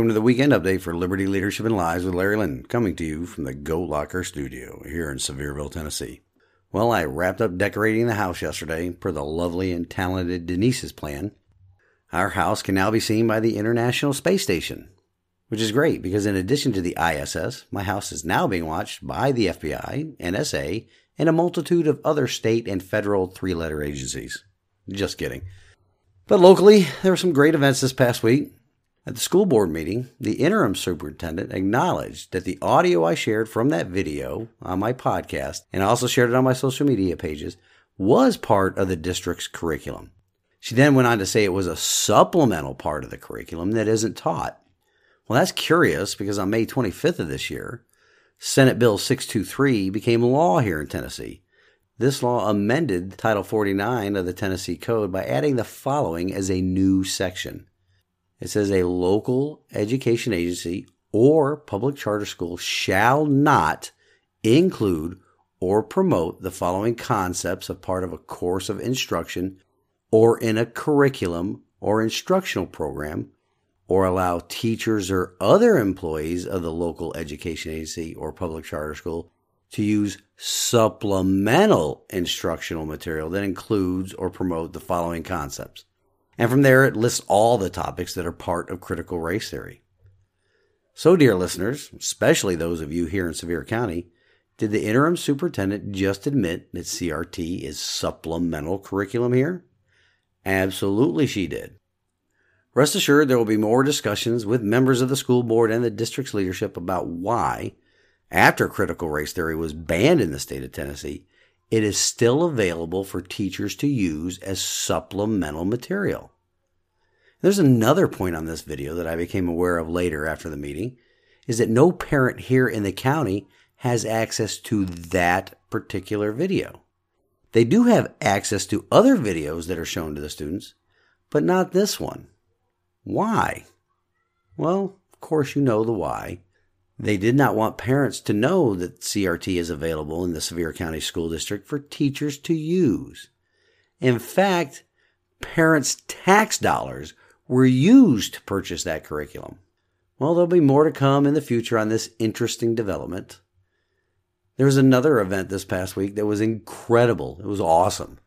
Welcome to the weekend update for Liberty Leadership and Lives with Larry Linton, coming to you from the Go Locker studio here in Sevierville, Tennessee. Well, I wrapped up decorating the house yesterday per the lovely and talented Denise's plan. Our house can now be seen by the International Space Station, which is great because in addition to the ISS, my house is now being watched by the FBI, NSA, and a multitude of other state and federal three letter agencies. Just kidding. But locally, there were some great events this past week. At the school board meeting, the interim superintendent acknowledged that the audio I shared from that video on my podcast and also shared it on my social media pages was part of the district's curriculum. She then went on to say it was a supplemental part of the curriculum that isn't taught. Well, that's curious because on May 25th of this year, Senate Bill 623 became law here in Tennessee. This law amended Title 49 of the Tennessee Code by adding the following as a new section. It says a local education agency or public charter school shall not include or promote the following concepts of part of a course of instruction or in a curriculum or instructional program or allow teachers or other employees of the local education agency or public charter school to use supplemental instructional material that includes or promote the following concepts and from there, it lists all the topics that are part of critical race theory. So, dear listeners, especially those of you here in Sevier County, did the interim superintendent just admit that CRT is supplemental curriculum here? Absolutely, she did. Rest assured, there will be more discussions with members of the school board and the district's leadership about why, after critical race theory was banned in the state of Tennessee, it is still available for teachers to use as supplemental material. There's another point on this video that I became aware of later after the meeting is that no parent here in the county has access to that particular video. They do have access to other videos that are shown to the students, but not this one. Why? Well, of course, you know the why. They did not want parents to know that CRT is available in the Sevier County School District for teachers to use. In fact, parents' tax dollars were used to purchase that curriculum. Well, there'll be more to come in the future on this interesting development. There was another event this past week that was incredible. It was awesome.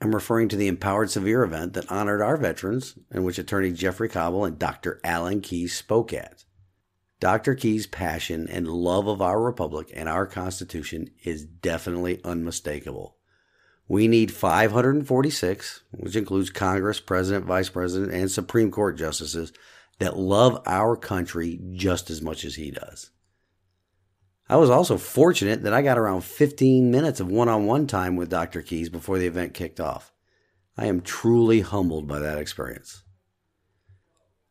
I'm referring to the Empowered Sevier event that honored our veterans, in which attorney Jeffrey Cobble and Dr. Alan Keyes spoke at. Dr. Keyes' passion and love of our republic and our Constitution is definitely unmistakable. We need 546, which includes Congress, President, Vice President, and Supreme Court justices that love our country just as much as he does. I was also fortunate that I got around 15 minutes of one on one time with Dr. Keyes before the event kicked off. I am truly humbled by that experience.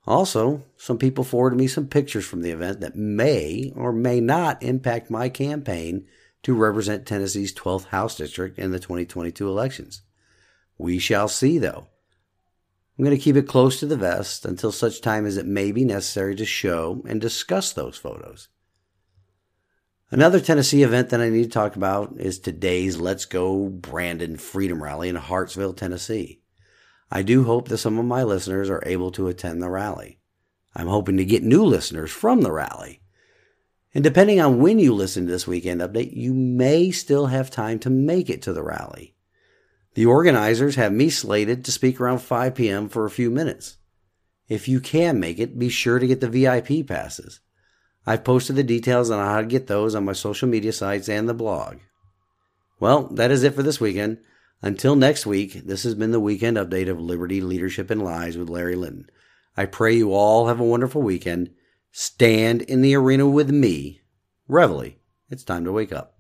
Also, some people forwarded me some pictures from the event that may or may not impact my campaign to represent Tennessee's 12th House District in the 2022 elections. We shall see, though. I'm going to keep it close to the vest until such time as it may be necessary to show and discuss those photos. Another Tennessee event that I need to talk about is today's Let's Go Brandon Freedom Rally in Hartsville, Tennessee. I do hope that some of my listeners are able to attend the rally. I'm hoping to get new listeners from the rally. And depending on when you listen to this weekend update, you may still have time to make it to the rally. The organizers have me slated to speak around 5 p.m. for a few minutes. If you can make it, be sure to get the VIP passes. I've posted the details on how to get those on my social media sites and the blog. Well, that is it for this weekend. Until next week, this has been the weekend update of Liberty, Leadership, and Lies with Larry Linton. I pray you all have a wonderful weekend. Stand in the arena with me. Reveille, it's time to wake up.